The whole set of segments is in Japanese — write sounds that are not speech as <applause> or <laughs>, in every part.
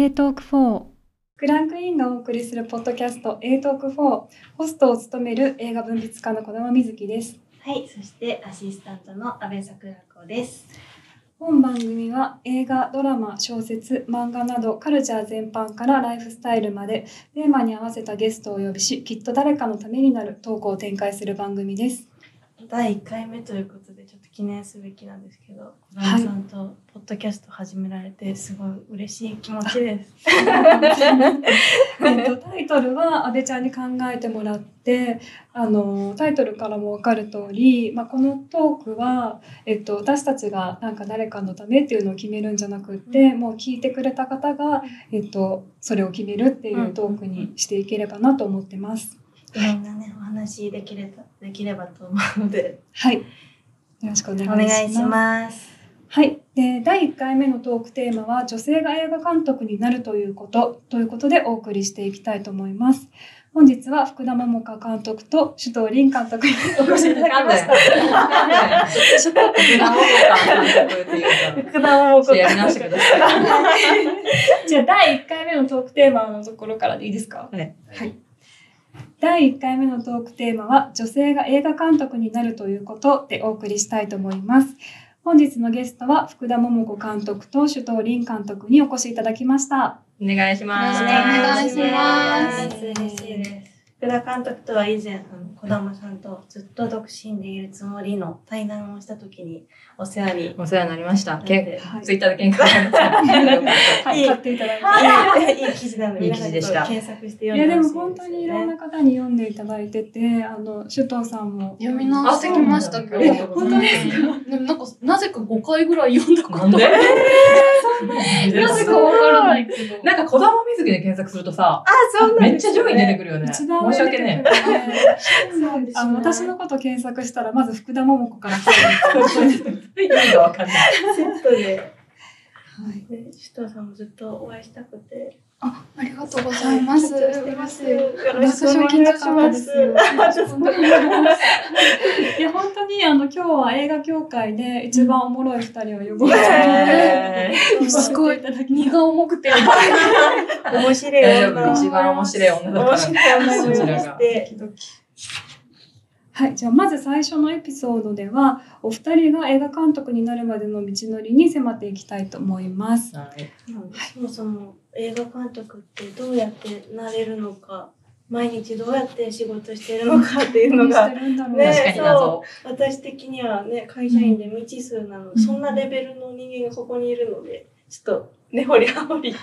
A トーク4クランクインがお送りするポッドキャスト A トーク4ホストを務める映画文筆家の小玉瑞希です。はい、そしてアシスタントの安倍桜子です。本番組は映画、ドラマ、小説、漫画などカルチャー全般からライフスタイルまでテーマに合わせたゲストをお呼びしきっと誰かのためになるトークを展開する番組です。第1回目ということでち記念すべきなんですけど、小はい玉さんとポッドキャスト始められてすごい嬉しい気持ちです。<laughs> えっとタイトルは阿部ちゃんに考えてもらってあのタイトルからも分かる通り、まあ、このトークは、えっと、私たちがなんか誰かのためっていうのを決めるんじゃなくって、もう聞いてくれた方が、えっと、それを決めるっていうトークにしていければなと思ってます。いろんなねお話できれたできればと思うのではい、よろしくお願いしおます。願いします。はい、で第1回目のトークテーマは女性が映画監督になるということということでお送りしていきたいと思います。本日は福田桃香監督と首藤凛監督にお越しいただきました。福田桃子やり直して。<laughs> じゃあ第1回目のトークテーマのところからでいいですか？はい。はい。第1回目のトークテーマは女性が映画監督になるということでお送りしたいと思います。本日のゲストは福田桃子監督と首藤凛監督にお越しいただきました。お願いします。お願いします嬉しいです。福田監督とは以前、あの小玉さんとずっと独身でいるつもりの対談をしたときにお世話に。お世話になりました。けはい。ツイッターで喧嘩。はい、い。い買っていただいて。いい記事なので、いい記事でした検索していやで読んでほしいも本当にいろんな方に読んでいただいてて、あの首藤さんも。読み直してきました今あそうなんだ日本当ですか？でもなんかなぜか5回ぐらい読んだことなんで？なぜかわからないけど。なんか子供水着で検索するとさ、あ、そうなんめっちゃ上位に出てくるよね。一番申し訳ね上に出てくるねそうですねあの私のこと検索したらまず福田桃子から入るえ。<laughs> 意味がわかんない。セットで、はいね、首藤さんもずっとお会いしたくて。あありがとうございます緊張してます。よろしくお願いします。いや本当にあの今日は映画協会で一番おもろい二人を呼ぼうと思ってえすごい <laughs> いただき荷が重くて面白い大丈女。夫。一番面白い女だから。面白い女を呼びして。はい、じゃあまず最初のエピソードではお二人が映画監督になるまでの道のりに迫っていきたいと思います。はい。そもそも映画監督ってどうやってなれるのか、毎日どうやって仕事してるのかっていうのがね確かに謎。私的にはね会社員で未知数なの、そんなレベルの人間がここにいるのでちょっと根掘り葉掘りじ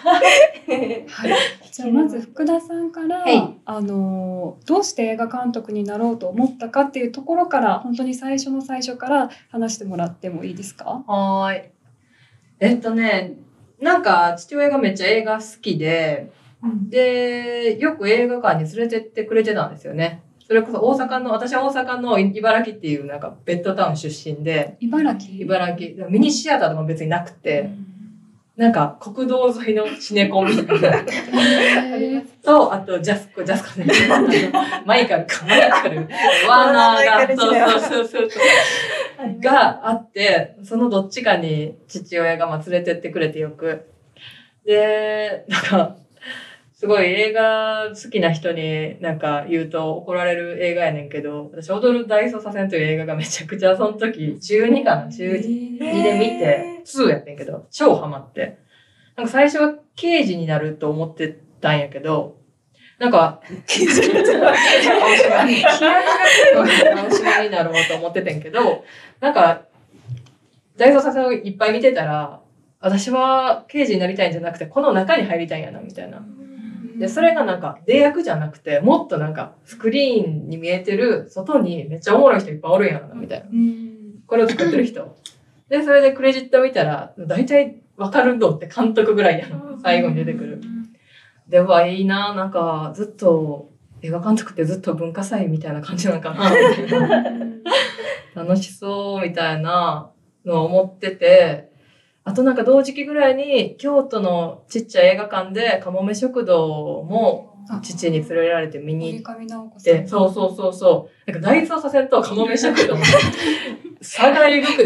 ゃあまず福田さんから、はいあのどうして映画監督になろうと思ったかっていうところから本当に最初の最初から話してもらってもいいですか？はーい。えっとね、なんか父親がめっちゃ映画好きで、で、よく映画館に連れてってくれてたんですよね。それこそ大阪の、私は大阪の茨城っていうなんかベッドタウン出身で、茨城？茨城、ミニシアターとかも別になくて、なんか国道沿いのシネコンみたいな。と、あとジャスコ、ジャスコね。マイカルか、マイカル。ワーナーが、そうそうそうそう。があって、そのどっちかに父親がまあ連れてってくれてよく。で、なんか、すごい映画好きな人になんか言うと怒られる映画やねんけど、私、踊る大捜査線という映画がめちゃくちゃその時、中2かな？中2で見て、2やってんけど、超ハマって。なんか最初は刑事になると思ってたんやけど、なんか、刑事になる青島に、青島になろうと思っててんけど、なんか、大捜査線をいっぱい見てたら、私は刑事になりたいんじゃなくて、この中に入りたいんやな、みたいな。で、それがなんか、出役じゃなくて、もっとなんか、スクリーンに見えてる、外にめっちゃおもろい人いっぱいおるんやろな、みたいな。うん。これを作ってる人。で、それでクレジット見たら、大体わかるのって監督ぐらいやの。最後に出てくる。で、うわ、いいな、なんか、ずっと、映画監督ってずっと文化祭みたいな感じなのかな、みたいな。楽しそう、みたいなのを思ってて、あとなんか同時期ぐらいに、京都のちっちゃい映画館で、かもめ食堂もあ父に連れられて見に森行って、ん。そうそうそうそう。なんか大豆をさせると、かもめ食堂。<laughs> 差がえぐくて。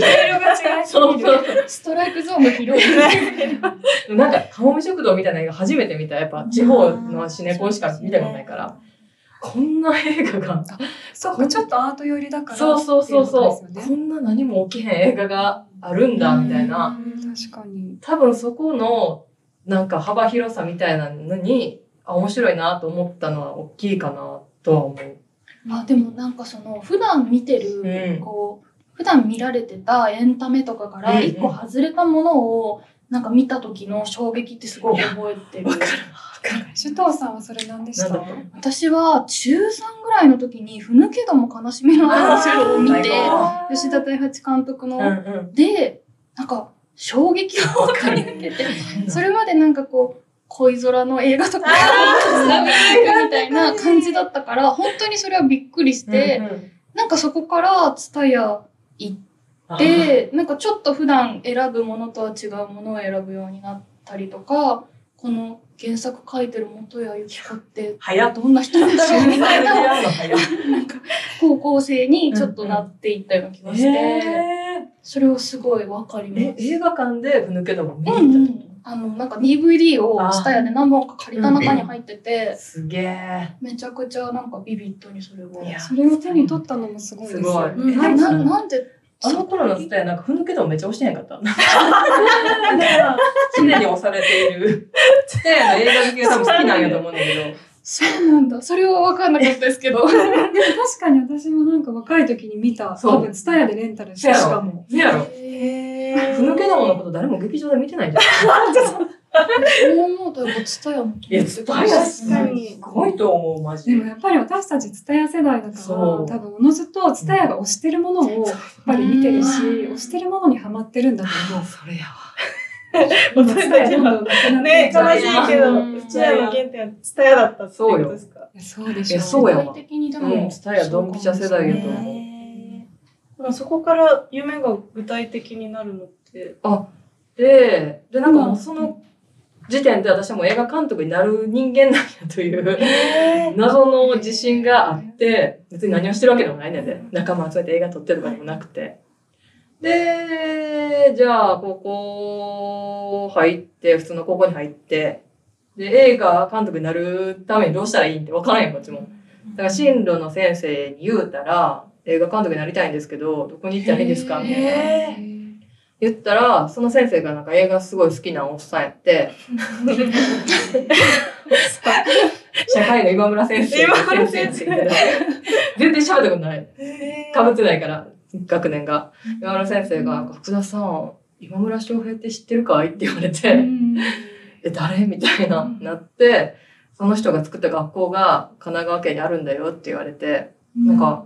そうそうストライクゾーンも広い。なんか、かもめ食堂みたいな映画初めて見た。やっぱ、地方のシネコンしか見たことないから。こんな映画が。そうか、ちょっとアート寄りだから。そうそうそうそこんな何も起きへん映画があるんだ、みたいな。うん確かに。多分そこの、なんか幅広さみたいなのに、あ、面白いなと思ったのは大きいかなとは思う。あでもなんかその普段見てる、うんこう普段見られてたエンタメとかからうんうん一個外れたものをなんか見た時の衝撃ってすごい覚えてる。わかる。わかる。首藤さんはそれ何でした？私は中3ぐらいの時に「ふぬけども悲しみのある城」を見てあ吉田大八監督の、うんうん。でなんか衝撃を受けて <laughs> それまでなんかこう恋空の映画とかていくみたいな感じだったから本当にそれはびっくりして、うんうんなんかそこから蔦屋行ってなんかちょっと普段選ぶものとは違うものを選ぶようになったりとかこの原作書いてる本谷由紀子って早っ。どんな人なんだろうみたいなな。んか高校生にちょっとなっていったような気がして、えそれはすごいわかりま、す。映画館でふぬけども見うんうに行っん、あのなんか DVD を蔦屋で何本か借りた中に入ってた。て、すげえ。めちゃくちゃなんかビビッドにそれを。それを手に取ったのもすごいですよすごいうん、ななんであの頃のスタイルなんかふぬけどもめっちゃ押してへんかった。<laughs> 常に押されている。スタイルの映画好きが多分好きなんやと思うんだけど。そうなんだそれは分かんなかったですけど <laughs> でも確かに私もなんか若い時に見た、そう多分、ツタヤでレンタルして、しかも。ねやろ。へふぬけどものこと誰も劇場で見てないじゃん。<laughs> <laughs> そう思うとやっぱ蔦屋もいや、ツタヤすごいと思う、マジで。でもやっぱり私たちツタヤ世代だから、そう。多分おのずとツタヤが推してるものをやっぱり見てるし、推してるものにハマってるんだと思う。それやわ。今ツタヤどんどんなくなってね悲しいけど、うん。うちらの原点はツタヤだったってことですか？そうでしょそうやわ。具体的にでうも、ドンピシャ世代やと思う。そこから夢が具体的になるのって、で、で、なんかもうその時点で私はもう映画監督になる人間なんやという謎の自信があって、別に何をしてるわけでもないねんで、仲間集めて映画撮ってるとかでもなくて。で、じゃあ、高校入って、普通の高校に入って、で、映画監督になるためにどうしたらいいんって分からんやん、こっちも。だから進路の先生に言うたら、映画監督になりたいんですけど、どこに行ったらいいんですかみたいな。へ言ったら、その先生がなんか映画すごい好きなおっさんやって、<laughs> 社会の今村先生。今村先生全然喋ったことない。えかぶってないから、学年が。今村先生が、福田さん、今村翔平って知ってるかい？って言われて、え、誰？みたいな、なって、その人が作った学校が神奈川県にあるんだよって言われて、なんか、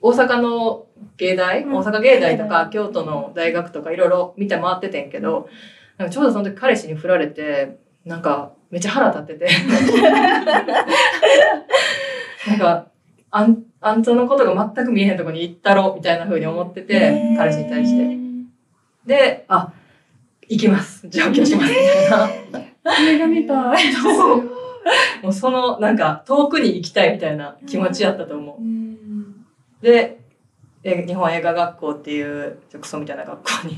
大阪の芸大、うん大阪芸大とか京都の大学とかいろいろ見て回っててんけど、なんかちょうどその時彼氏に振られて、なんかめっちゃ腹立ってて。<laughs> なんか、あん、あんたのことが全く見えへんとこに行ったろ、みたいな風に思ってて、彼氏に対して。で、あ、行きます。上京します。みたいな。映画見たい。<laughs> もうその、なんか、遠くに行きたいみたいな気持ちやったと思う。うんで、え日本映画学校っていう、クソみたいな学校に。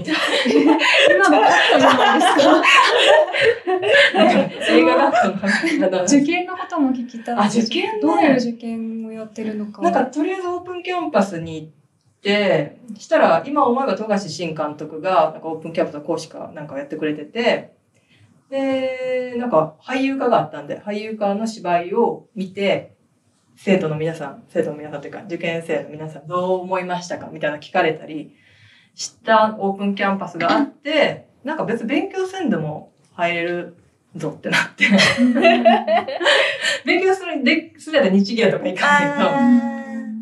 今もあったじゃないですか。映画学校の受験のことも聞きたい。あ受験ねどういう受験をやってるのか。なんか、とりあえずオープンキャンパスに行って、したら、今思えば富樫新監督が、なんかオープンキャンパスの講師かなんかやってくれてて、で、なんか俳優科があったんで、俳優科の芝居を見て、生徒の皆さん、生徒の皆さんというか、受験生の皆さんどう思いましたかみたいなの聞かれたりしたオープンキャンパスがあって、なんか別に勉強せんでも入れるぞってなって。<laughs> 勉強する、で、するやったら日芸とか行かないと。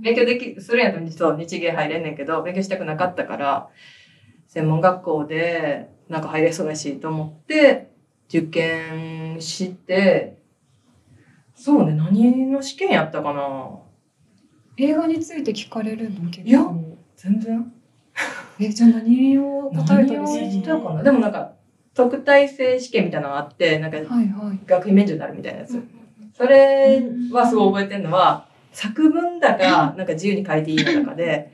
勉強でき、するんやったらそう日芸入れんねんけど、勉強したくなかったから、専門学校でなんか入れそうやしと思って、受験して、そうね、何の試験やったかな映画について聞かれるの結構。いや、全然。<laughs> え、じゃあ何を答えたりする何をしたかなでもなんか、特待生試験みたいなのがあって、なんかはいはい。学費免除になるみたいなやつ。それはすごい覚えてるのは、作文だか、なんか自由に書いていいのだかで、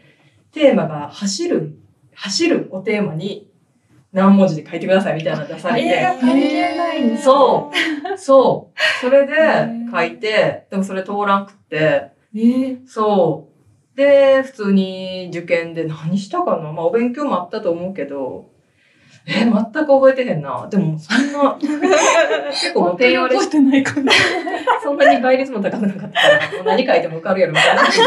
テーマが走る、走るをテーマに何文字で書いてくださいみたいなの出され映画て、関係ないんだ。そう、そう。<laughs> それで書いて、でもそれ通らんくって、えそう。で、普通に受験で何したかな。まあお勉強もあったと思うけど、え、全く覚えてへんな。でもそんな、<laughs> 結構もう定用で覚えてないかな。<laughs> そんなに倍率も高くなかったから、もう何書いても受かるやろみたいな感じ。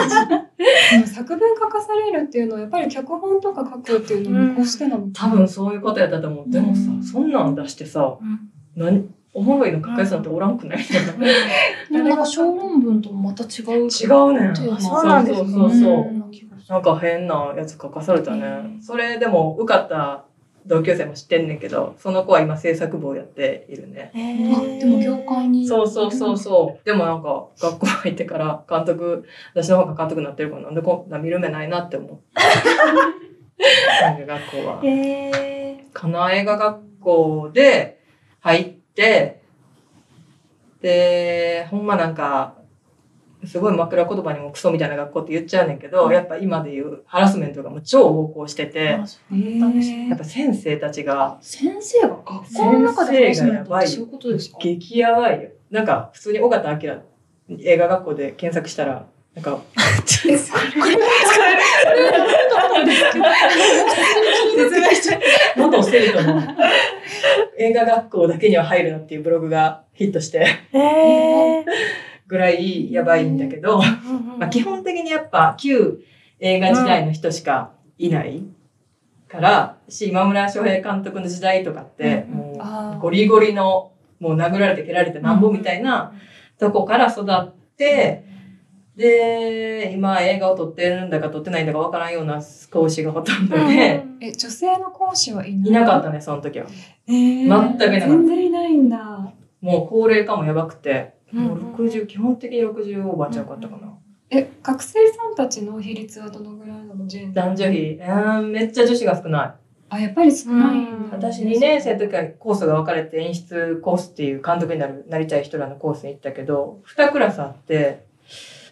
でも作文書かされるっていうのはやっぱり脚本とか書くっていうのにこうしてなの多分そういうことやったと思う。でもさうん、そんなん出してさ、うん何、おもろいの書くやつなんておらんくない？みたいな。でもなんか小論文ともまた違う。違うねん。そうなんですねそうそうそう。うんなんか変なやつ書かされたね。それでも受かった同級生も知ってんねんけど、その子は今制作部をやっているね。あ、でも業界に。そうそうそうそう。でもなんか学校入ってから監督、私の方が監督になってるからなんでこんな見る目ないなって思う。なんか学校は。えかな映画学校で入って、で、ほんまなんか、すごい枕言葉にもクソみたいな学校って言っちゃうねんけど、やっぱ今で言うハラスメントがもう超横行してて、やっぱ先生たちが先生が学校の中で話すのってそういうことですか？激やばいよ。なんか普通に尾形明映画学校で検索したら、なんか、元生徒の映画学校だけには入るなっていうブログがヒットしてえーぐらいやばいんだけど、<laughs> まあ、基本的にやっぱ旧映画時代の人しかいないから、し、今村翔平監督の時代とかって、ゴリゴリの、もう殴られて蹴られてなんぼみたいなとこから育って、で、今映画を撮ってるんだか撮ってないんだかわからんような講師がほとんどで、え女性の講師はいない？いなかったね、その時は。えー。全くいなかった。全然いないんだ。もう高齢化もやばくて、うんもう60、基本的に60オーバーちゃうかったかな。え学生さんたちの比率はどのぐらいなの？男女比、えー、めっちゃ女子が少ない。あやっぱり少ないんだ、私2年生の時はコースが分かれて演出コースっていう監督になる、なりたい人らのコースに行ったけど、2クラスあって、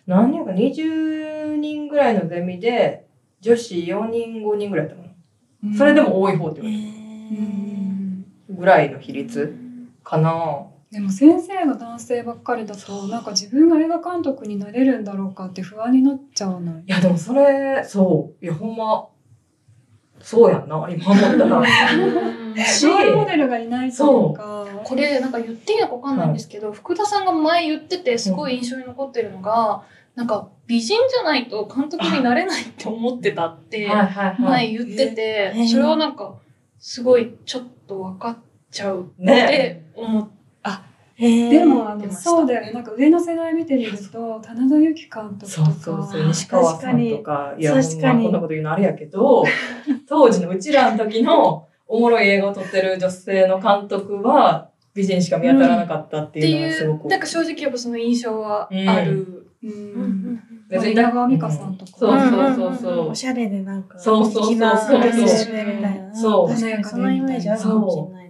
何人か20人ぐらいのゼミで、女子4人5人ぐらいだったかうん。な。それでも多い方ってえ言われうん。るぐらいの比率かな。でも先生が男性ばっかりだとなんか自分が映画監督になれるんだろうかって不安になっちゃわない？いやでもそれ、そう。いやほんま、そうやんな、今思ったら。<laughs> しロールモデルがいないというか。これなんか言っていいのかわかんないんですけど、福田さんが前言っててすごい印象に残ってるのが、なんか美人じゃないと監督になれないって思ってたってはいはいはい。前言ってて、えー。それはなんかすごいちょっと分かっちゃうっね。て思っえー。でもあのそうだよ。ねなんか上の世代見てみると棚田由紀監督とそうかそうそう、西川さんとか、いや、確かに。まこんなこと言うのあれやけど、<laughs> 当時のうちらの時のおもろい映画を撮ってる女性の監督は、美人しか見当たらなかったってていうのはすごく。なんか正直やっぱその印象はある、ううんん別に稲川美香さんとか。そうそうそうそう。おしゃれでなんかそうそうそうそう。粋な感じでみたいな。そう。確かにそのイメージあるかもしれない。です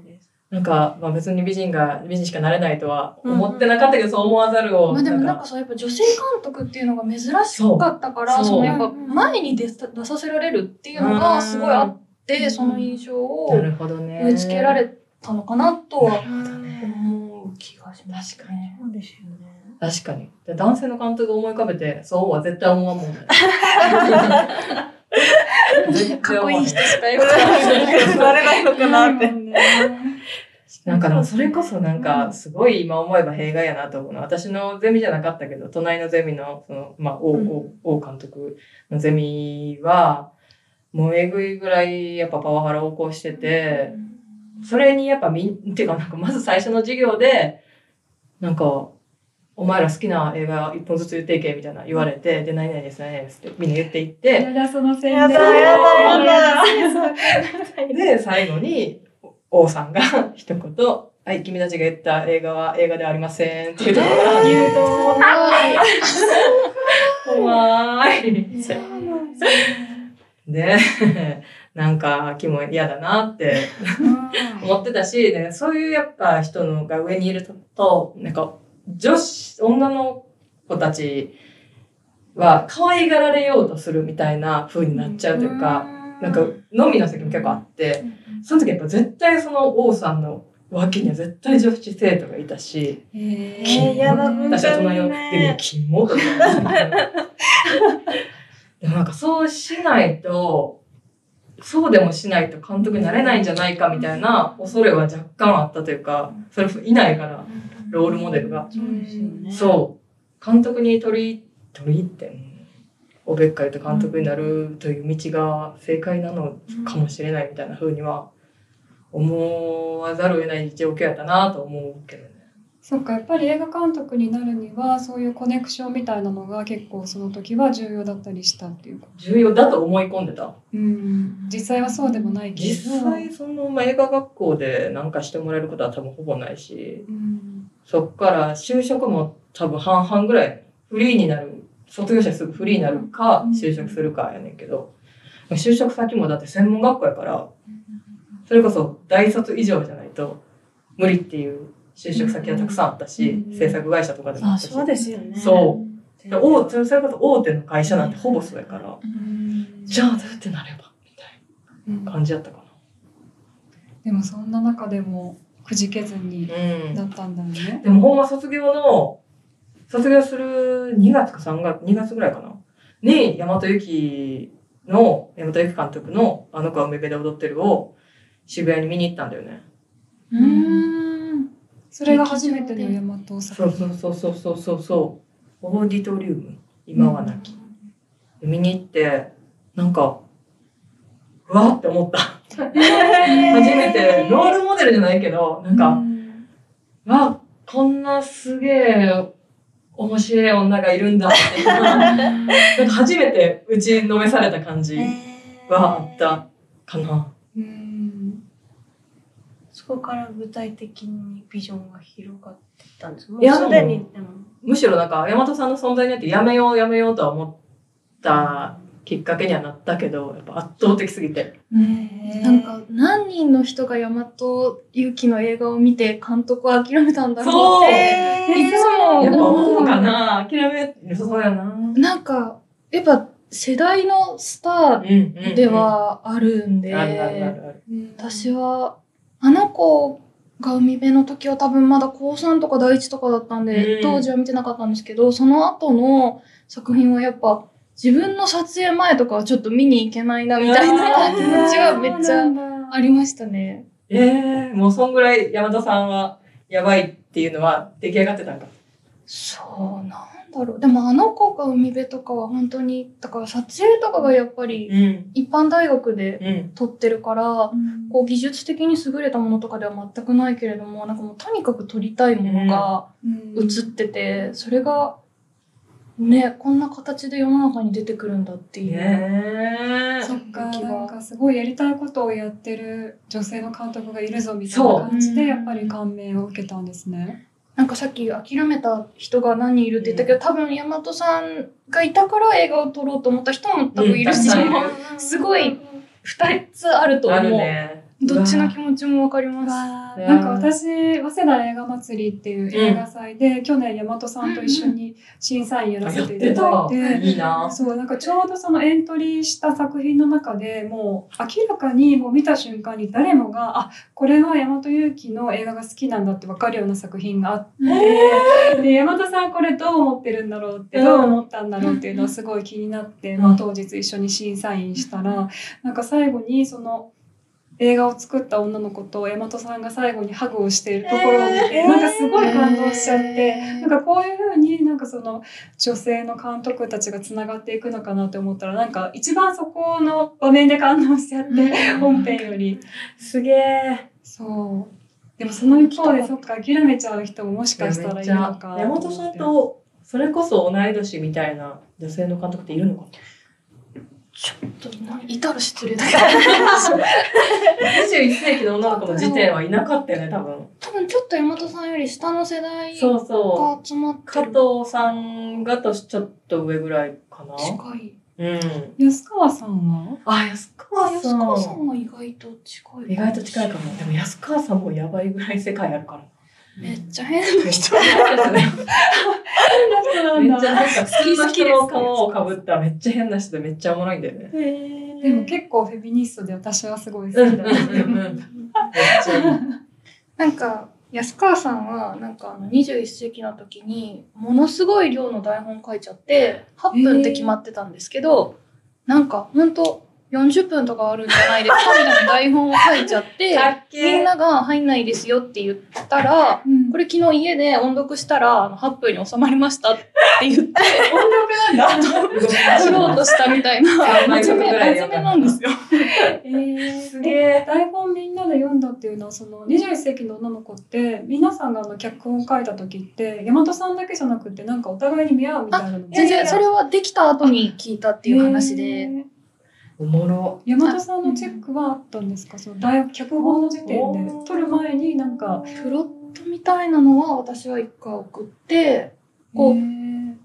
なんか、まあ別に美人が、美人しかなれないとは思ってなかったけど、そう思わざるを。まあでもなんか。そうやっぱ女性監督っていうのが珍しかったからそのやっぱ前に出さ出させられるっていうのがすごいあってその印象をなるほどね。植え付けられたのかなとはうん思う気がします確かに。そうですよね。確かに。で男性の監督を思い浮かべて、そうは <laughs> 絶対思わんもんね。かっこいい人しか映画なれ <laughs> ないのかなってなんかでもそれこそなんか、すごい今思えば弊害やなと思うの。は。私のゼミじゃなかったけど、隣のゼミの、その、まあ、王、王、王監督のゼミは、もうえぐいぐらいやっぱパワハラ横行してて、それにやっぱみん、てかなんかまず最初の授業で、なんか、お前ら好きな映画一本ずつ言っていけみたいな言われて、で、何々です、何々ですってみんな言っていって、やだその宣伝。やだやだやだ。で、最後に、王さんが <laughs> 一言、はい、君たちが言った映画は映画ではありません。っていうところが、言うと怖い。で、<laughs> なんか、気も嫌だなって。思ってたし、ね、そういうやっぱ人のが上にいると、なんか、女子、女の子たちは可愛がられようとするみたいな風になっちゃうというか、なんか飲みの席も結構あって、その時やっぱ絶対その王さんの脇には絶対女子生徒がいたし、ええー、や私は化隣のね指にキモとかでもなんかそうしないと、そうでもしないと監督になれないんじゃないかみたいな恐れは若干あったというか、それいないから、ロールモデルが。そうですよね。そう。監督に取り、取り入って、うんおべっかいと監督になるという道が正解なのかもしれないみたいな風には思わざるを得ない状況やったなと思うけどね。そっかやっぱり映画監督になるにはそういうコネクションみたいなのが結構その時は重要だったりしたっていうか、重要だと思い込んでた。うん、実際はそうでもないけれど。実際その、まあ、映画学校で何かしてもらえることは多分ほぼないし、うん。そっから就職も多分半々ぐらいフリーになる、卒業してすぐフリーになるかうん就職するかやねんけど、就職先もだって専門学校やから、それこそ大卒以上じゃないと無理っていう就職先はたくさんあったし、うん制作会社とかでもああ、ったし。そうですよね。そう大それこそ大手の会社なんてほぼそうやから、うんじゃあどうやってなればみたいうんな感じやったかでもそんな中でもくじけずにだったんだよね。でもほんま卒業の、卒業する2月か3月、2月ぐらいかな。に、大和由紀の、大和由紀監督の、あの子は海辺で踊ってるを渋谷に見に行ったんだよね。うん。それが初めての大和作そうそうそうそうそうそうそう。オーディトリウム、今はなき。で見に行って、なんか、うわーって思った。<laughs> 初めて、ロールモデルじゃないけど、なんか、わ、こんなすげえ面白い女がいるんだって <laughs> なんか初めて打ちのめされた感じはあったかな。うんそこから具体的にビジョンが広がっていったんですもういやすでにでも。むしろなんか、大和さんの存在によってやめようやめようとは思ったきっかけにはなったけど、やっぱ圧倒的すぎて。なんか何人の人が大和勇気の映画を見て監督を諦めたんだろうっていつもやっぱ思うかな諦めるそうやな。なんかやっぱ世代のスターではあるんで、あるあるあるある。私はあの子が海辺の時は多分まだ高3とか第一とかだったんで、うん当時は見てなかったんですけどその後の作品はやっぱ自分の撮影前とかはちょっと見に行けないなみたいな気持ちはめっちゃありましたね。ええもうそんぐらい山田さんはやばいっていうのは出来上がってたんか。そうなんだろうでもあの子が海辺とかは本当にだから撮影とかがやっぱりうん。一般大学でうん。撮ってるからこう技術的に優れたものとかでは全くないけれどもなんかもうとにかく撮りたいものが映ってて、それがねこんな形で世の中に出てくるんだっていう。そっかなんかすごいやりたいことをやってる女性の監督がいるぞみたいな感じでやっぱり感銘を受けたんですね。なんかさっき諦めた人が何人いるって言ったけど、多分大和さんがいたから映画を撮ろうと思った人も多分いるし、うん <laughs> すごい二つあると思あう。るね。どっちの気持ちもわかります。なんか私早稲田映画祭りっていう映画祭で、去年大和さんと一緒に審査員やらせていただいて。いいな。そうなんかちょうどそのエントリーした作品の中でもう明らかにもう見た瞬間に誰もがあこれは大和勇気の映画が好きなんだって分かるような作品があって、で大和さんこれどう思ってるんだろうってうんどう思ったんだろうっていうのはすごい気になって、まあ、当日一緒に審査員したらなんか最後にその映画を作った女の子と大和さんが最後にハグをしているところを見て、えーなんかすごい感動しちゃって。なんかこういうふうになんかその女性の監督たちがつながっていくのかなって思ったらなんか一番そこの場面で感動しちゃって本編より。すげえ。そう。でもその一方でそっか諦めちゃう人ももしかしたらいるのか山本さんと、それこそ同い年みたいな女性の監督っているのかちょっとないたら失礼だけど。21世紀の女の子の時点はいなかったよね、多分。多分ちょっと大和さんより下の世代そうがそ集まっう。加てる。藤さんが年ちょっと上ぐらいかな。近い。うん。安川さんは？あ、安川安さん。川さんは意外と近い。意外と近いかも。でも安川さんもやばいぐらい世界あるから。めっちゃ変な人。めっちゃなんか好き好好きの顔をかぶっためっちゃ変な人でめっちゃおもろいんだよね。でも結構フェミニストで私はすごい好きだうんうんうんうん。めっちゃいい。なんか安川さんはなんかあの21世紀の時にものすごい量の台本書いちゃって8分って決まってたんですけど、なんかほんと40分とかあるんじゃないですか？<laughs> みたいな台本を書いちゃってみんなが入んないですよって言ったらうん。これ昨日家で音読したらあの8分に収まりましたって言って <laughs> 音楽なんだ。撮ろうとしたみたいな。3枚真面目真面目なんですよ。えー、すげえ。台本みんなで読んだっていうのはその21世紀の女の子って皆さんがあの脚本を書いた時って大和さんだけじゃなくてなんかお互いに見合うみたいなのも。全然それはできた後に聞いたっていう話で。へーおもろ。大和さんのチェックはあったんですか？その大脚本の時点で。撮る前になんか。プロットみたいなのは私は一回送ってこう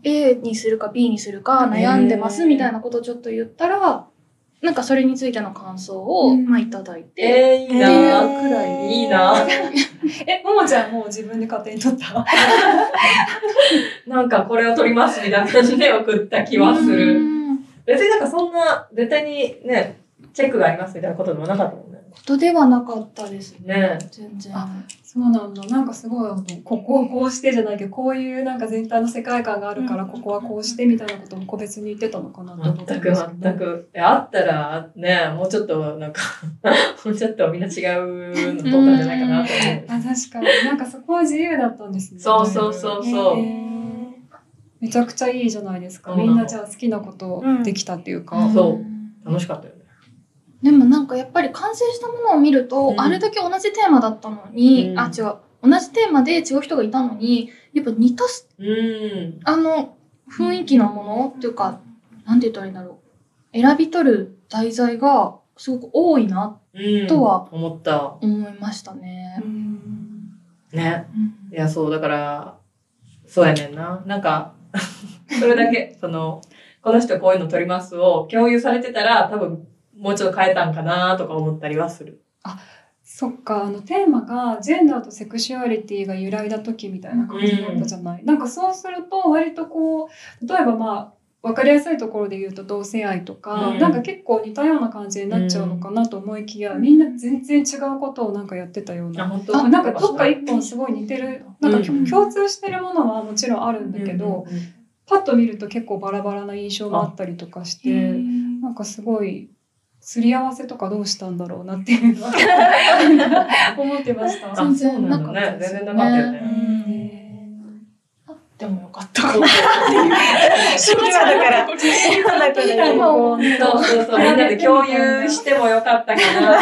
A にするか B にするか悩んでますみたいなことをちょっと言ったらなんかそれについての感想を、うん。まあいただいて、えー、いいな。っていうくらい。いいな。<laughs> えももちゃんもう自分で勝手に撮った？<laughs> なんかこれを撮りますみたいな感じで送った気はすうる。ん別になんかそんな、絶対にね、チェックがありますみたいなことでもなかったもんね。ことではなかったですね。ね。全然。あそうなんだ。なんかすごいここをこうしてじゃないけどこういうなんか全体の世界観があるからうん。ここはこうしてみたいなことも個別に言ってたのかなと思った全くんですけど。全く。えあったら、ね、もうちょっとなんか、<laughs> もうちょっとみんな違うの撮ったんじゃないかなと思う。あ確かに。なんかそこは自由だったんですね。そうそうそうそう。へーめちゃくちゃいいじゃないですかみんなじゃあ好きなことできたっていうか、うんそう楽しかったよね。でもなんかやっぱり完成したものを見ると、うんあれだけ同じテーマだったのに、うんあ違う同じテーマで違う人がいたのにやっぱ似たうん。あの雰囲気のものっていうかなんて言ったらいいんだろう選び取る題材がすごく多いなうん。とは思った。思いましたね。ね。うんいや、そう、だから、そうやねんな。なんか、<laughs> それだけ、その、この人こういうの撮りますを共有されてたら、多分、もうちょっと変えたんかなとか思ったりはする。そっか。あのテーマがジェンダーとセクシュアリティが揺らいだ時みたいな感じだったじゃない、なんかそうすると割とこう例えばまあ分かりやすいところで言うと同性愛とか、うん。なんか結構似たような感じになっちゃうのかなと思いきや、みんな全然違うことをなんかやってたようあ、な。本当あなんかどっか一本すごい似てるなんかうん共通してるものはもちろんあるんだけど、うんうんパッと見ると結構バラバラな印象もあったりとかしてなんかすごいすり合わせとかどうしたんだろうなっていうのは <laughs> 思ってました。あ、全そう然なか。ったですね全然なかったようね。んあってもよかった。今だから、今だから今こうそうそうそう、みんなで共有してもよかったかな。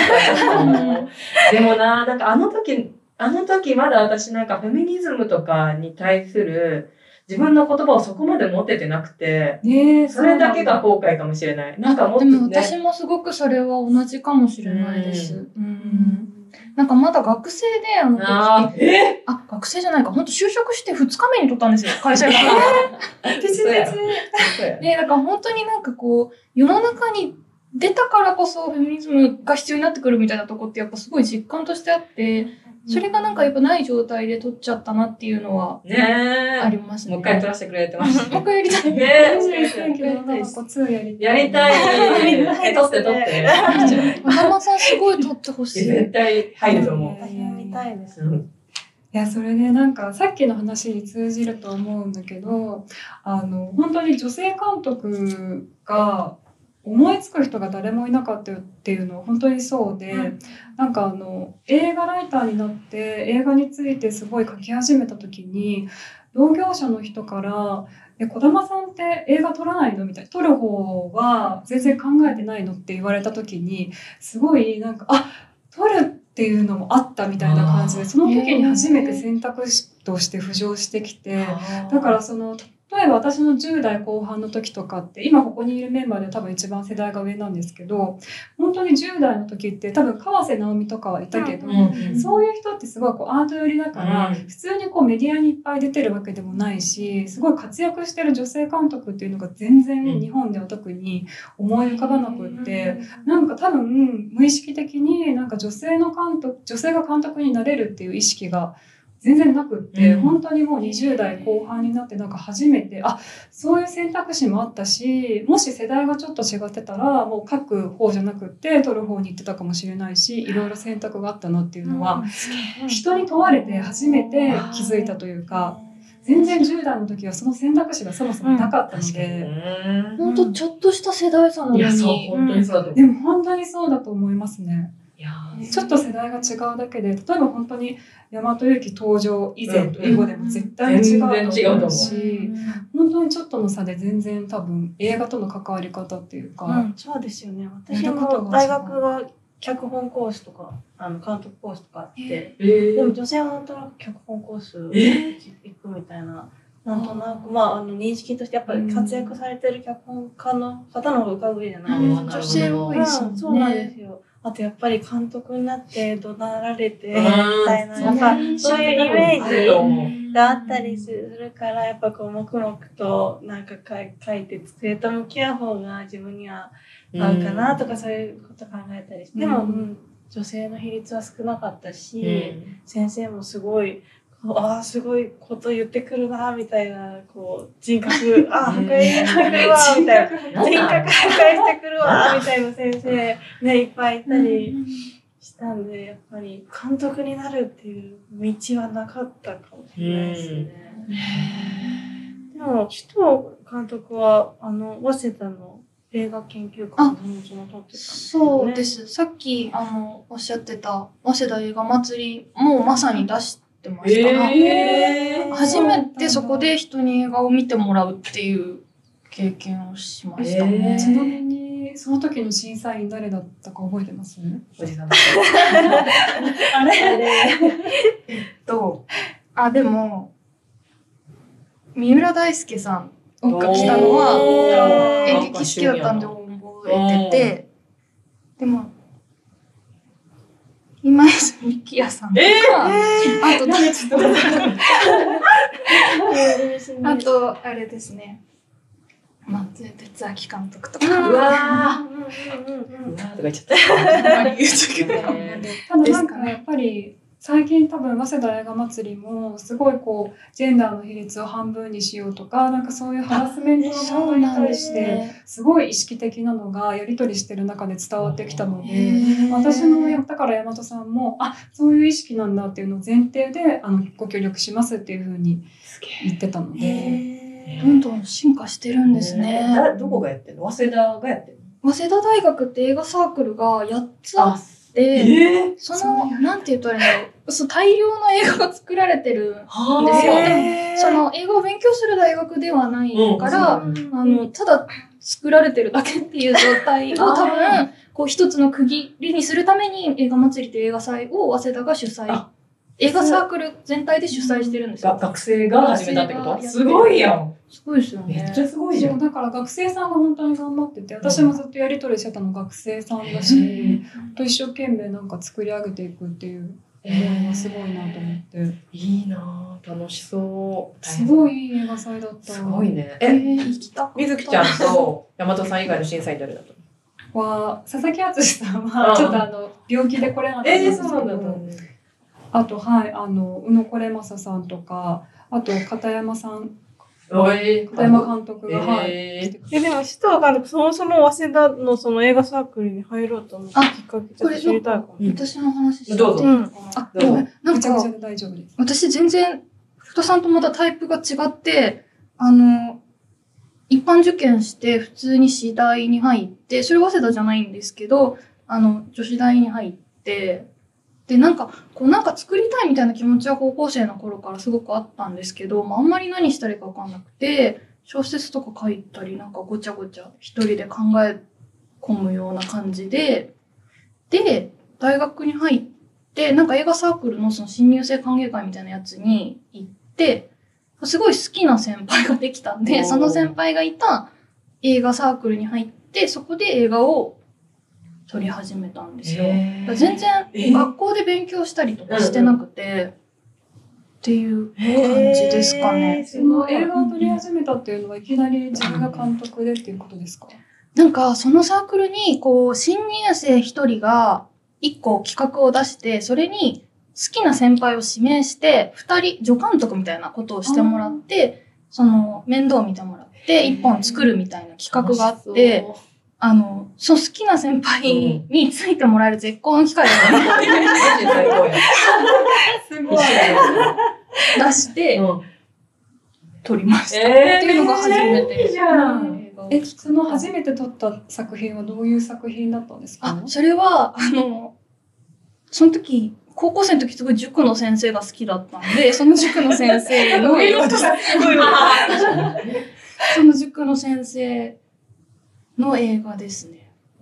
でもな、なんかあの時、あの時まだ私なんかフェミニズムとかに対する自分の言葉をそこまで持ててなくて、ねえそれだけが後悔かもしれない。なんかもっでもとね。私もすごくそれは同じかもしれないです。ううん。なんかまだ学生であの時え？あ学生じゃないか。本当就職して2日目に取ったんですよ。<laughs> 会社から。ピチピチそうやそうやでだから本当になんかこう世の中に出たからこそフェミニズムが必要になってくるみたいなとこってやっぱすごい実感としてあってそれがなんかやっぱない状態で取っちゃったなっていうのはねあえ。りますね。もう一回取らせてくれてます。<laughs> もう一回やりたい。ね21世紀の女の子2やりたい。やりたい。え、取って取って。ママさんすごい取ってほしい。絶対入ると思う。私も見たいです。うんいやそれでなんかさっきの話に通じると思うんだけどあの本当に女性監督が思いつく人が誰もいなかったっていうのは本当にそうで、なんかあの映画ライターになって映画についてすごい書き始めた時に同業者の人から「え児玉さんって映画撮らないの?」みたいな「撮る方は全然考えてないの?」って言われた時にすごいなんか「あ撮るっていうのもあった」みたいな感じでその時に初めて選択肢として浮上してきて。だからその例えば私の10代後半の時とかって今ここにいるメンバーで多分一番世代が上なんですけど本当に10代の時って多分川瀬直美とかはいたけど、うんそういう人ってすごいこうアート寄りだから、うん。普通にこうメディアにいっぱい出てるわけでもないしすごい活躍してる女性監督っていうのが全然うん。日本では特に思い浮かばなくって。なんか多分無意識的になんか女性の監督女性が監督になれるっていう意識が全然なくって、うん。本当にもう20代後半になってなんか初めてあそういう選択肢もあったしもし世代がちょっと違ってたらもう書く方じゃなくって取る方に行ってたかもしれないしいろいろ選択があったなっていうのは、人に問われて初めて気づいたというか全然10代の時はその選択肢がそもそもなかったので、ほんとちょっとした世代差なのいや、そう、に。本当にそうだと思でも本当にそうだと思いますね。ちょっと。世代が違うだけで、例えば本当に大和由紀登場以前と以後でも絶対に違うと思うし、本当にちょっとの差で全然多分映画との関わり方っていうか、うん、そうですよね。私も大学が脚本コースとか、あの監督コースとかあって、えでも女性はなんとなく脚本コースえ行くみたいな。なんとなく、まあ、あの、認識として、やっぱり活躍されてる脚本家の方の方が浮かぶ上じゃないですか。うん。女性多いし、うんそうなんですよ。あとやっぱり監督になって怒鳴られて、みうん。たいな、やっぱそういうイメージがあったりするから、やっぱこう、黙々となんか書い書いて、机と向き合う方が自分には合うかなとか、そういうこと考えたりして、でも、うんうん女性の比率は少なかったし、うん。先生もすごい、ああ、すごいこと言ってくるな、みたいな、こう、人格、<laughs> ああ、破壊してくるわ、みたいな。人格破壊してくるわ、みたいな先生、ね、いっぱいいたりしたんで、やっぱり監督になるっていう道はなかったかもしれないですね。でも、首藤監督は、あの、早稲田の映画研究会のその撮ってたんですよね。そうです。さっき、あの、おっしゃってた、早稲田映画祭りもまさに出してました。えー初めてそこで人に映画を見てもらうっていう経験をしましたね。えーちなみにその時の審査員誰だったか覚えてます？おじさん。あれと、あ、でも、三浦大輔さんが来たのおは、ー演劇好きだったんで覚えてて、でも、今泉幹也さんとか、あと、誰ちょっと <laughs> あと、あれですね、松江哲明監督とか、うわうんうんうんうんー。うわーとか言っちゃった。あんまり言うときねただなんかやっぱり最近多分早稲田映画祭りもすごいこうジェンダーの比率を半分にしようとかなんかそういうハラスメントの問題に対してすごい意識的なのがやり取りしてる中で伝わってきたので。私のやったから大和さんもあそういう意識なんだっていうのを前提であのご協力しますっていうふうに言ってたので。どんどん進化してるんですね。だどこがやってんの？早稲田がやってんの？早稲田大学って映画サークルが8つあって、えその、なんて言ったらいいんだろう。そう、大量の映画が作られてるんはですよ。ーでも、その映画を勉強する大学ではないから、うんあの、ただ作られてるだけっていう状態を <laughs> 多分、こう一つの区切りにするために映画祭りという映画祭を早稲田が主催あ。映画サークル全体で主催してるんです。学生が始めたってこと？すごいやん。すごいですよめねっ。ちゃすごいじゃ。そうんだから学生さんが本当に頑張ってて私もずっとやり取りしてたの学生さんだし、と一生懸命なんか作り上げていくっていうのがすごいなと思っていいなぁ楽しそう。すごいいい映画祭だったすごいね。ええ、ー、行きたみずきちゃんと <laughs> 大和さん以外の審査員誰だったの？は佐々木敦さんうんはちょっとあの病気で来れなかったんですけど、あとはいあの宇野これまささんとかあと片山さん。片山監督が、はい。えでも、首藤監督、そもそも早稲田のその映画サークルに入ろうと思ったあきっかけ、ちょっと知りたいかも。うん私の話してどうぞ。いいのかなあどうぞ。なんかめちゃくちゃ、大丈夫です。私全然、福田さんとまたタイプが違って、あの、一般受験して普通に私大に入って、それ早稲田じゃないんですけど、あの、女子大に入って、で、なんか、こうなんか作りたいみたいな気持ちは高校生の頃からすごくあったんですけど、まあ、あんまり何したらいいかわかんなくて、小説とか書いたり、なんかごちゃごちゃ一人で考え込むような感じで、で、大学に入って、なんか映画サークルのその新入生歓迎会みたいなやつに行って、すごい好きな先輩ができたんで、その先輩がいた映画サークルに入って、そこで映画を撮り始めたんですよ。全然えー。学校で勉強したりとかしてなくて、っていう感じですかね。すごい。映画を撮り始めたっていうのはいきなり自分が監督でっていうことですか？なんか、そのサークルに、こう、新入生一人が一個企画を出して、それにきな先輩を指名して、二人、助監督みたいなことをしてもらって、その、面倒を見てもらって、一本作るみたいな企画があって、あの、そう、好きな先輩についてもらえる絶好の機会だと思ってマジで最高や。すごい。出して、うん撮りました。えーっていうのが初めていいじえ、その初めて撮った作品はどういう作品だったんですか？あ、それは、あの、その時、高校生の時すごい塾の先生が好きだったんで、<laughs> その塾の先生の。<laughs> その塾の先生の映画ですね。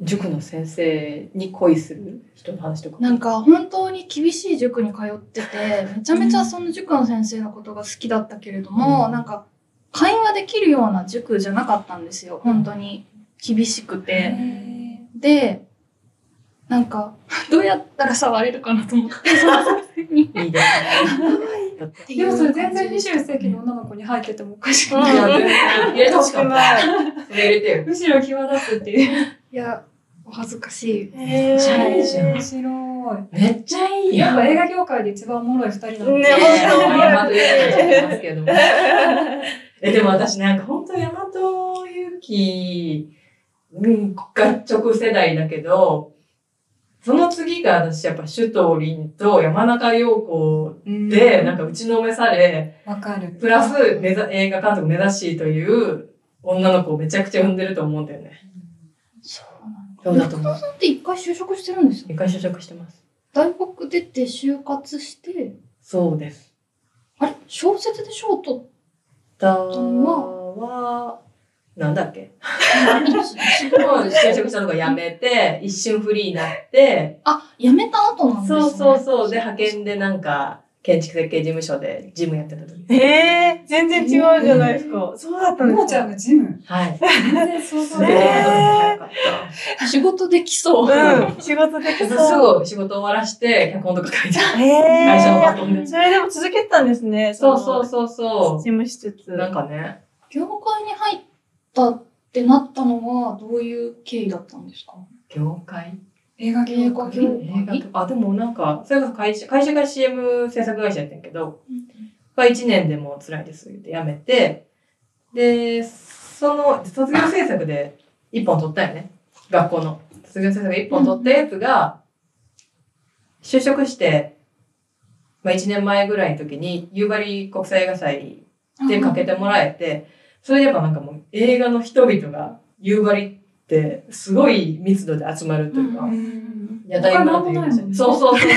塾の先生に恋する人の話とか。なんか本当に厳しい塾に通ってて、めちゃめちゃその塾の先生のことが好きだったけれども、うんなんか会話できるような塾じゃなかったんですよ。本当に厳しくて。へで、なんか、<laughs> どうやったら触れるかなと思って、<laughs> その先生に。いいでもそれ全然21世紀の女の子に入っててもおかしくうんない。入れてほしかった。ない。それ入れてよ。むしろ際立つっていう。いや、お恥ずかしい。えいいじゃん面白い。めっちゃいいやん。やっぱ映画業界で一番おもろい二人なんで。ねえ本当ー大和由紀ますけども。え、でも私なんか本当大和由紀、うん、が直世代だけど、その次が私やっぱ首藤凛と山中陽子うんで、なんか打ちのめされ、わかる。プラス目ざ映画監督目指しという女の子をめちゃくちゃ産んでると思うんだよね。そうなんだ。そうだと思う中田さんって一回就職してるんですよ。一回就職してます。大学出て就活して、そうです。あれ？小説で賞を取っだは、なんだっけ？たいつもう就職したのが辞めて、一瞬フリーになって、あ、辞めた後なんですね。そうそうそう。で、派遣でなんか、建築設計事務所でジムやってた時。えー、全然違うじゃないですか。そうだったんですかもーちゃんがジム。はい。全然想像できなかっ仕事できそう。うん、仕事できた。そう。すぐ仕事終わらして、脚本とか書いてある。へ会社のバートンで。それでも続けてたんですね。そうそうそそうその。事務しつつ。う。なんかね、業界に入ったってなったのはどういう経緯だったんですか？業界？映画業映画あ、でもなんか、それこそ会社、会社が CM 制作会社やってんけど、まあ1年でもう辛いですって辞めて、で、その、卒業制作で1本取ったよね。学校の。卒業制作で1本取ったやつが、就職して、まあ1年前ぐらいの時に、夕張国際映画祭でかけてもらえて、それでやっぱなんかもう映画の人々が夕張ってすごい密度で集まるというか、うん屋台村というか、そうそうそう。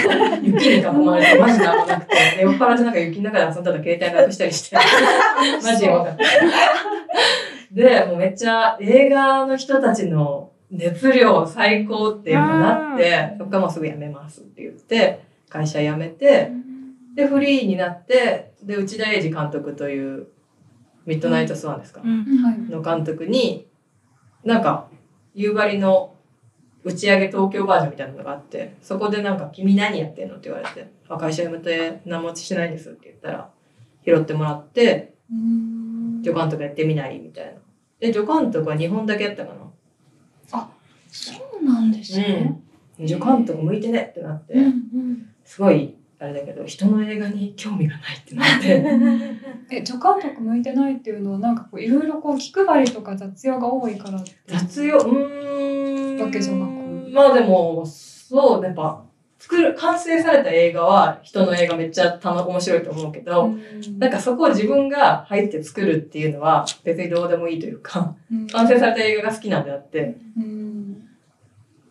雪に囲まれて、マジなんもなくて、<laughs> で酔っ払ってなんか雪の中で遊んだら携帯なくしたりして、<laughs> マジやばかった。で、もうめっちゃ映画の人たちの熱量最高ってやっぱなって、そっからもうすぐ辞めますって言って、会社辞めて、で、フリーになって、で、内田英二監督という、ミッドナイトスワンですか、うん。はい。の監督に、なんか、夕張の打ち上げ東京バージョンみたいなのがあって、そこでなんか、君何やってんの？って言われて、あ、会社辞めて何もしてないんですって言ったら、拾ってもらって、うん助監督やってみない？みたいな。で、助監督は2本だけやったかな。そうなんですね。助監督向いてねってなって、うんすごい、あれだけど、人の映画に興味がないってなって。<laughs> え、助監督向いてないっていうのは、なんかこう、いろいろこう、気配りとか雑用が多いから。雑用、うーん。わけじゃなくまあでも、そう、やっぱ、作る、完成された映画は、人の映画めっちゃたの面白いと思うけど、うんなんかそこを自分が入って作るっていうのは、別にどうでもいいというか、うん完成された映画が好きなんであって、うん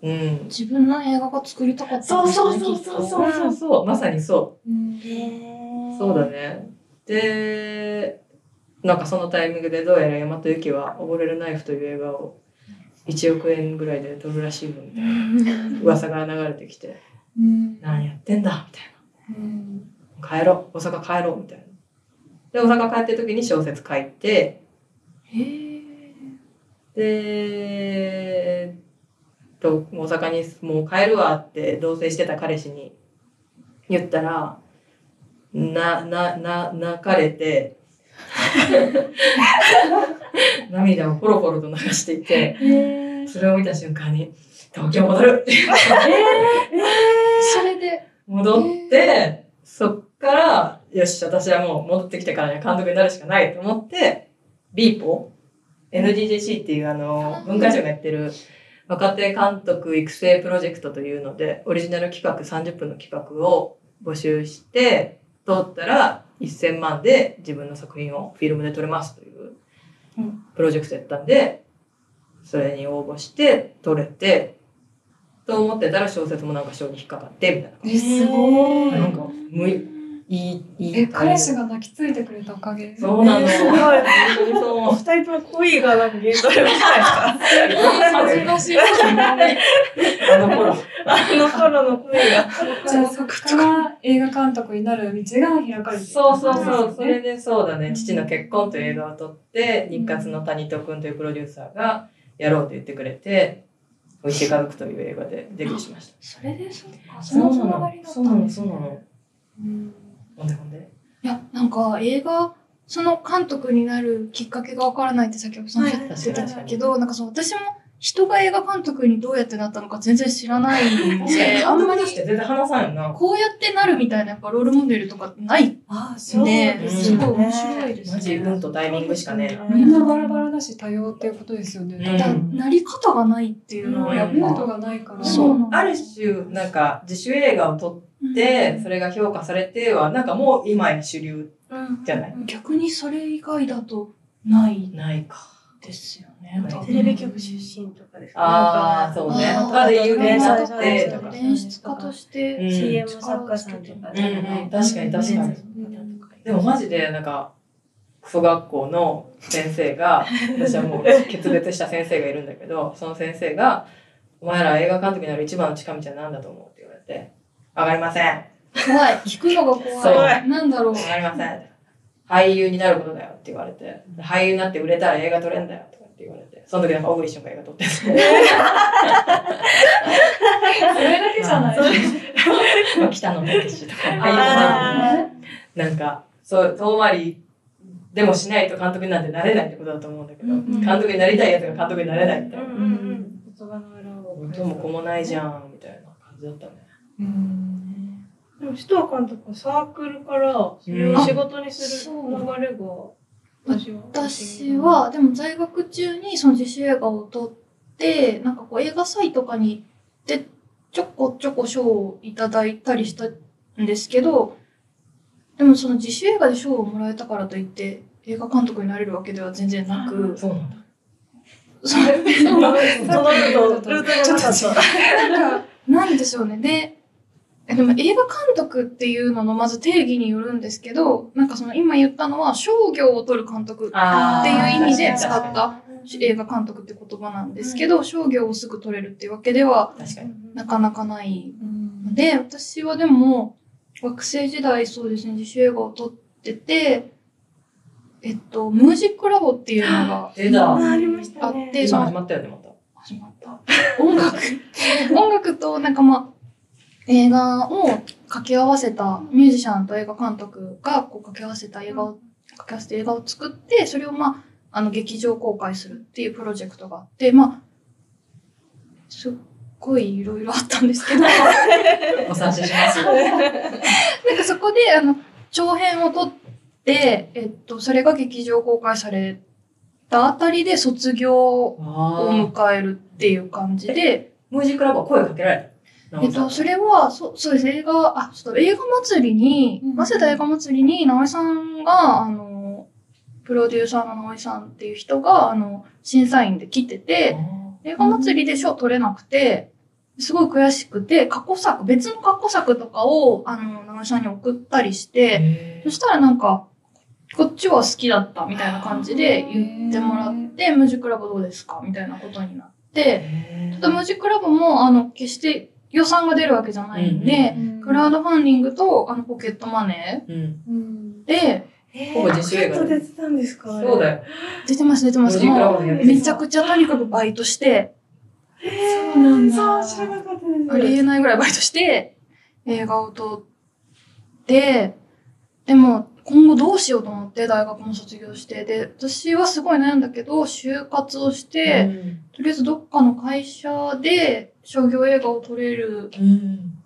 うん。自分の映画が作りたかったそうそうそうそうそうそうまさにそうんう。そうだね。で、なんかそのタイミングでどうやら大和由紀は溺れるナイフという映画を1億円ぐらいで撮るらしいのみたいな噂が流れてきて、うん何やってんだみたいな。うん帰ろう、大阪帰ろう、みたいな。で、大阪帰ってる時に小説書いて、へえ。で、と、大阪にもう帰るわって同棲してた彼氏に言ったら、な、な、な、泣かれて、涙をポロポロと流していて、それを見た瞬間に、東京戻るって言ってそれで戻って、そっから、よし、私はもう戻ってきてからには監督になるしかないと思って、ビーポ NDJC っていうあの、文化庁がやってる若手監督育成プロジェクトというので、オリジナル企画30分の企画を募集して、通ったら1000万で自分の作品をフィルムで撮れますといううんプロジェクトやったんで、それに応募して撮れて、と思ってたら小説もなんか賞に引っかかって、みたいな感じ。えすごいなんか、むい、いい、いい。え彼氏が泣きついてくれたおかげ？そうなの。すごいそう。二人とも恋がなんか原動力じゃないですか。恥ずかしい。あの頃。あの頃の恋が。じゃあそこから映画監督になる道が開かれていそうそうそう。それでそうだね。父の結婚という映画を撮って、日活の谷戸くんというプロデューサーがやろうと言ってくれて、おいしい家族という映画でデビューしました。それでそうか、そのつながりだったんですそうなの。ね。うんほんでほんで？いや、なんか映画、その監督になるきっかけがわからないってさっきおさんおっしゃってたんだけど、なんかそう、私も人が映画監督にどうやってなったのか全然知らないんで、あんまりして全然話さんよな。こうやってなるみたいなやっぱロールモデルとかない。あ、んで、ですごい面白いですマジ、ね。運とタイミングしかね。みんなバラバラだし多様っていうことですよね。なり方がないっていうのはやっルートぱ、がないから。そうある種、なんか、自主映画を撮って、それが評価されては、なんかもう今や主流うんじゃない逆にそれ以外だとないないか。ですよね。テレビ局出身とかですか？ああ、そうね。とかで有名になって演出家として、うん。CM 作家さんとか。うんうん、確かに確かに。でもマジで、なんか、クソ学校の先生が、<laughs> 私はもう決別した先生がいるんだけど、その先生が、お前ら映画監督になる一番の近道は何だと思うって言われて、わかりません。わ怖い。聞くのが怖い。なんだろう。かりません。俳優になることだよって言われて、俳優になって売れたら映画撮れんだよとかって言われて、その時なんか小栗旬が映画撮ってて。<laughs> それだけじゃない。まあ北野武とか、なんか、そう、遠回りでもしないと監督になんてなれないってことだと思うんだけど、うんうん監督になりたいやつが監督になれないみたいな。うんうんうん。言葉の裏を。音も子もないじゃん、みたいな感じだったね。うんでも、首藤監督はサークルからそれを仕事にする流れが、私は。私は、でも在学中にその自主映画を撮って、なんかこう映画祭とかに行って、ちょこちょこ賞をいただいたりしたんですけど、でもその自主映画で賞をもらえたからといって、映画監督になれるわけでは全然なく、そうなんだ。それで <laughs> そのルート、ルートがなかった。なんか、なんでしょうね。で、えでも映画監督っていうののまず定義によるんですけど、なんかその今言ったのは商業を撮る監督あっていう意味で使った映画監督って言葉なんですけど、商業をすぐ撮れるっていうわけではに。確かに。なかなかないで、私はでも学生時代そうですね、自主映画を撮ってて、えっと、ムージックラボっていうのが。あありましたね。あって、そ始まったよね、また。始まった。音楽。<laughs> 音楽と、なんかまあ、映画を掛け合わせた、ミュージシャンと映画監督がこう掛け合わせた映画を、掛け合わせて映画を作って、それをまあ、あの、劇場公開するっていうプロジェクトがあって、まあ、すっごいいろいろあったんですけど、なんお察しします。<laughs> かそこで、あの、長編を撮って、えっと、それが劇場公開されたあたりで卒業を迎えるっていう感じで、ムージックラボは声かけられた？えっと、それは、そそうです、映画、あ、ちょっと映画祭りにう、ん早稲田映画祭りに、直江さんが、あの、プロデューサーの直江さんっていう人が、あの、審査員で来てて、映画祭りで賞取れなくて、すごい悔しくて、過去作、別の過去作とかを、あの、直江さんに送ったりして、へそしたらなんか、こっちは好きだったみたいな感じで言ってもらって、ムージックラボどうですか？みたいなことになって、ー。ちょっとムージックラボも、あの、決して予算が出るわけじゃないんで、クラウドファンディングと、あの、ポケットマネうん。うんーで、えほぼ自主映画ちょっと出てたんですかそうだよ。出てます、出てます。もう、めちゃくちゃとにかくバイトして、えそうなんだそう、知らなかったです。ありえないぐらいバイトして、映画を撮って、でも、今後どうしようと思って、大学も卒業して。で、私はすごい悩んだけど、就活をして、とりあえずどっかの会社で商業映画を撮れるうん。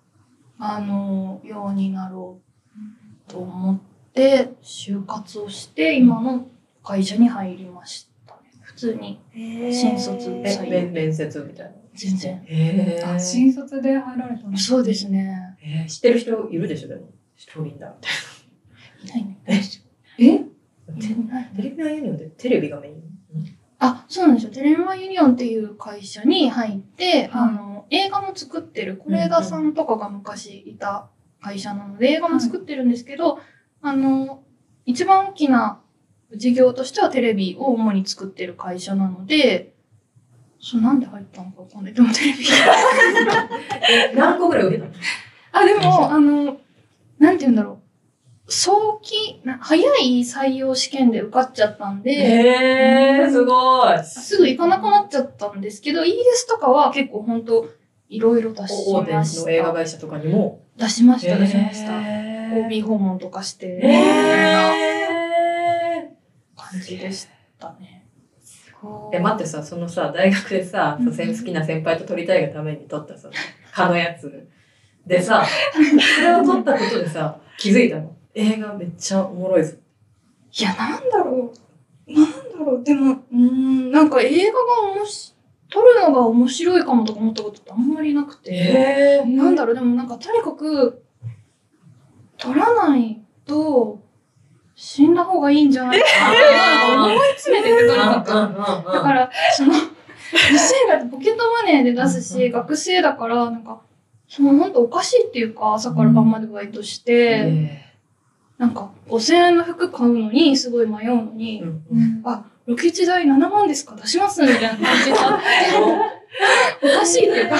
あの、ようになろうと思って、就活をして、今の会社に入りましたね。普通に、新卒え採用面面接みたいな。全然。へあ新卒で入られたそうですね。えー知ってる人いるでしょ、でも。ストーリーだ。いないね。え全然ないテレビはユニオンでテレビがメイン？あ、そうなんですよ。テレビマンユニオンっていう会社に入って、はいあの、映画も作ってる、是枝さんとかが昔いた会社なので、映画も作ってるんですけど、あの、一番大きな事業としてはテレビを主に作ってる会社なので、そう、なんで入ったのかわかんない。でもテレビ。え、<laughs> 何個ぐらい受けたの？あ、でも、あの、なんて言うんだろう。早期、な早い採用試験で受かっちゃったんで、へー、すごい。すぐ行かなくなっちゃったんですけど、イギリスとかは結構本当いろいろ出しましの映画た。会社とかにも。出しました、出しました。OB 訪問とかして、みたいなへ感じでしたね。ーえ、待ってさ、そのさ、大学でさ、好きな先輩と撮りたいがために撮ったさ、<laughs> 蚊のやつ。でさ、それを撮ったことでさ、気づいたの。映画めっちゃおもろいぞ。いや、なんだろう。なんだろう。でも、うーん、なんか映画がおもし、撮るのが面白いかもとか思ったことってあんまりなくて。なんだろう、でもなんかとにかく、撮らないと、死んだ方がいいんじゃないかな。思い詰めてて、とにかく。だだから、その、2000だってポケットマネーで出すし、学生だから、なんか、その本当おかしいっていうか、朝から晩までバイトして、なんか、5000円の服買うのに、すごい迷うのに、あ、ロケ地代7万ですか？出します？みたいな感じになって、<laughs> おかしいっていうか、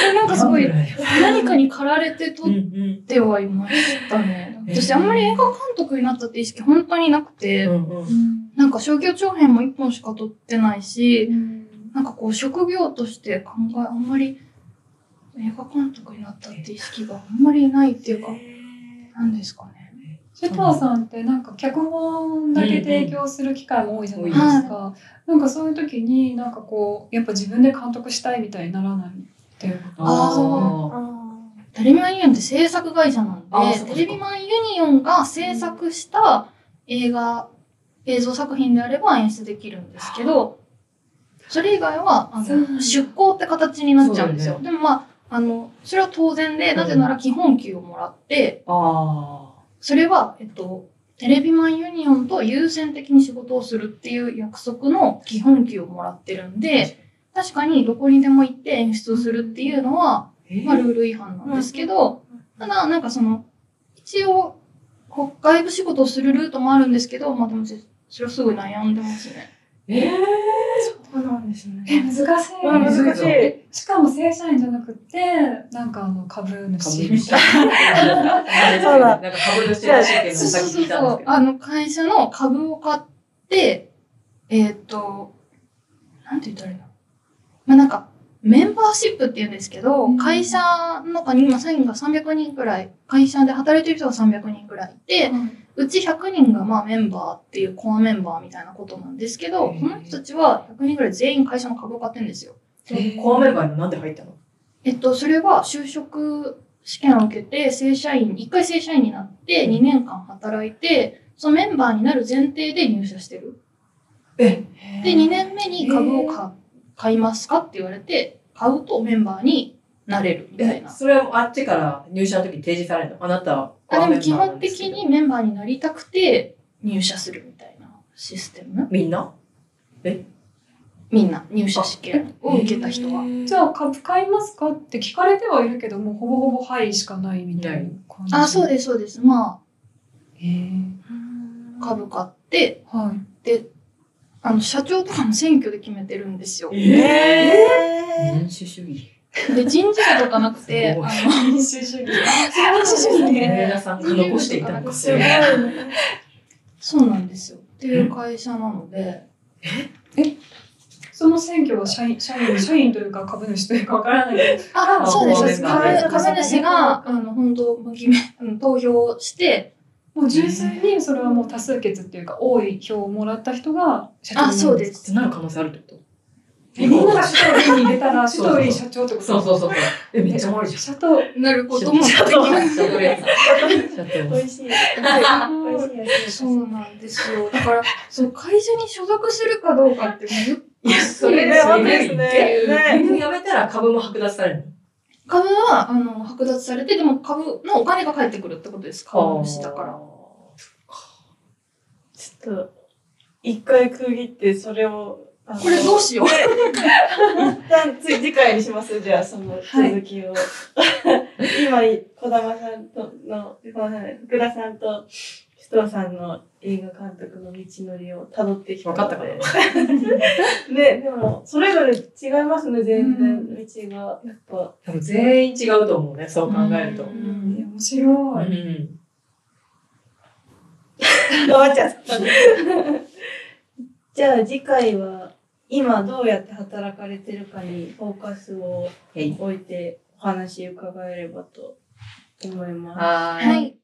でなんかすごい、何かに駆られて撮ってはいましたね。うん私、あんまり映画監督になったって意識本当になくて、うんうん。なんか商業長編も1本しか撮ってないし、なんかこう職業として考え、あんまり映画監督になったって意識があんまりないっていうか、なんですかね。瀬藤さんってなんか脚本だけ提供する機会も多いじゃないですか。なんかそういう時になんかこうやっぱ自分で監督したいみたいにならないっていうことあテレビマンユニオンって制作会社なんで、テレビマンユニオンが制作した映画、映像作品であれば演出できるんですけど、それ以外はあの出向って形になっちゃうんですよ。そうでもまあ、あの、それは当然で、なぜなら基本給をもらって、あそれは、えっと、テレビマンユニオンと優先的に仕事をするっていう約束の基本給をもらってるんで、確かにどこにでも行って演出をするっていうのは、ー？まあ、ルール違反なんですけど、ただ、なんかその、一応、こう外部仕事をするルートもあるんですけど、まあでも、ぜそれはすごい悩んでますね。えーそうなんですね。え難しい。あ難しい。しかも正社員じゃなくてなんかあの株主みたいな。<laughs> そうだなんか株主らしいっていうのをそうさっき聞そうそういたんですけ。ど。あの、会社の株を買って、えーっと、なんて言ったらいいの？まあなんか、メンバーシップって言うんですけど、うん。会社の中に今社員が300人くらい、会社で働いてる人が300人くらいいて、うち100人がまあメンバーっていうコアメンバーみたいなことなんですけど、この人たちは100人くらい全員会社の株を買ってるんですよ。コアメンバーになんで入ったの？えっと、それは就職試験を受けて正社員、一回正社員になって2年間働いて、そのメンバーになる前提で入社してる。え。で、2年目に株を買買いますかって言われて、買うとメンバーになれるみたいな。それはあっちから入社の時に提示されるの？あなたはコあでも基本的にメンバーになりたくて入社するみたいなシステム？みんな？みんな入社試験を受けた人は。じゃあ株買いますかって聞かれてはいるけどもうほぼほぼはいしかないみたいな感じ。あ、そうす。です、そうです。まへえ。あ、株買って、はい。で、あの、社長とかも選挙で決めてるんですよ。え民主主義で、人事部とかなくて、あの、民主主義。民主主義ね。上田さんが残していたのかすごいね。<laughs> そうなんですよ。っていう会社なので、その選挙は社員、社員、社員というか株主というかわからないけど。あ、あそうです、株株主が、あの、本当無記名、うん <laughs> 投票して、もう純粋にそれはもう多数決っていうか多い票をもらった人が社長にあ、そうです。なる可能性あるってこと？みんながシュトーリーに入れたら、シュトーリー社長ってこと？そうそうそうそう。え、めっちゃおもろいじゃん。シャトー、なることもシャトー、シャトーやつ。シャトー。<laughs> 美味しい。美味しいやつ。そうなんですよ。だから、そう、会社に所属するかどうかってむいや、それねですよ本当ですねやめたら株も剥奪されるの株は、あの、剥奪されて、でも株のお金が返ってくるってことです。株主だから。ちょっと、一回区切って、それを、これどうしよう。一旦つ次回にしますじゃあ、その続きを。<laughs> 今、小玉さんとの、福田さんと首藤さんの映画監督の道のりを辿ってきたので。わかったかな？<laughs> ね、でも、それぞれ違いますね、全然、道が。やっぱ。多分全員違うと思うね、そう考えると。面白い。ん。<laughs> 終わっちゃった。じゃあ次回は、今どうやって働かれてるかにフォーカスを。置いてお話伺えればと思います。はーい。はい。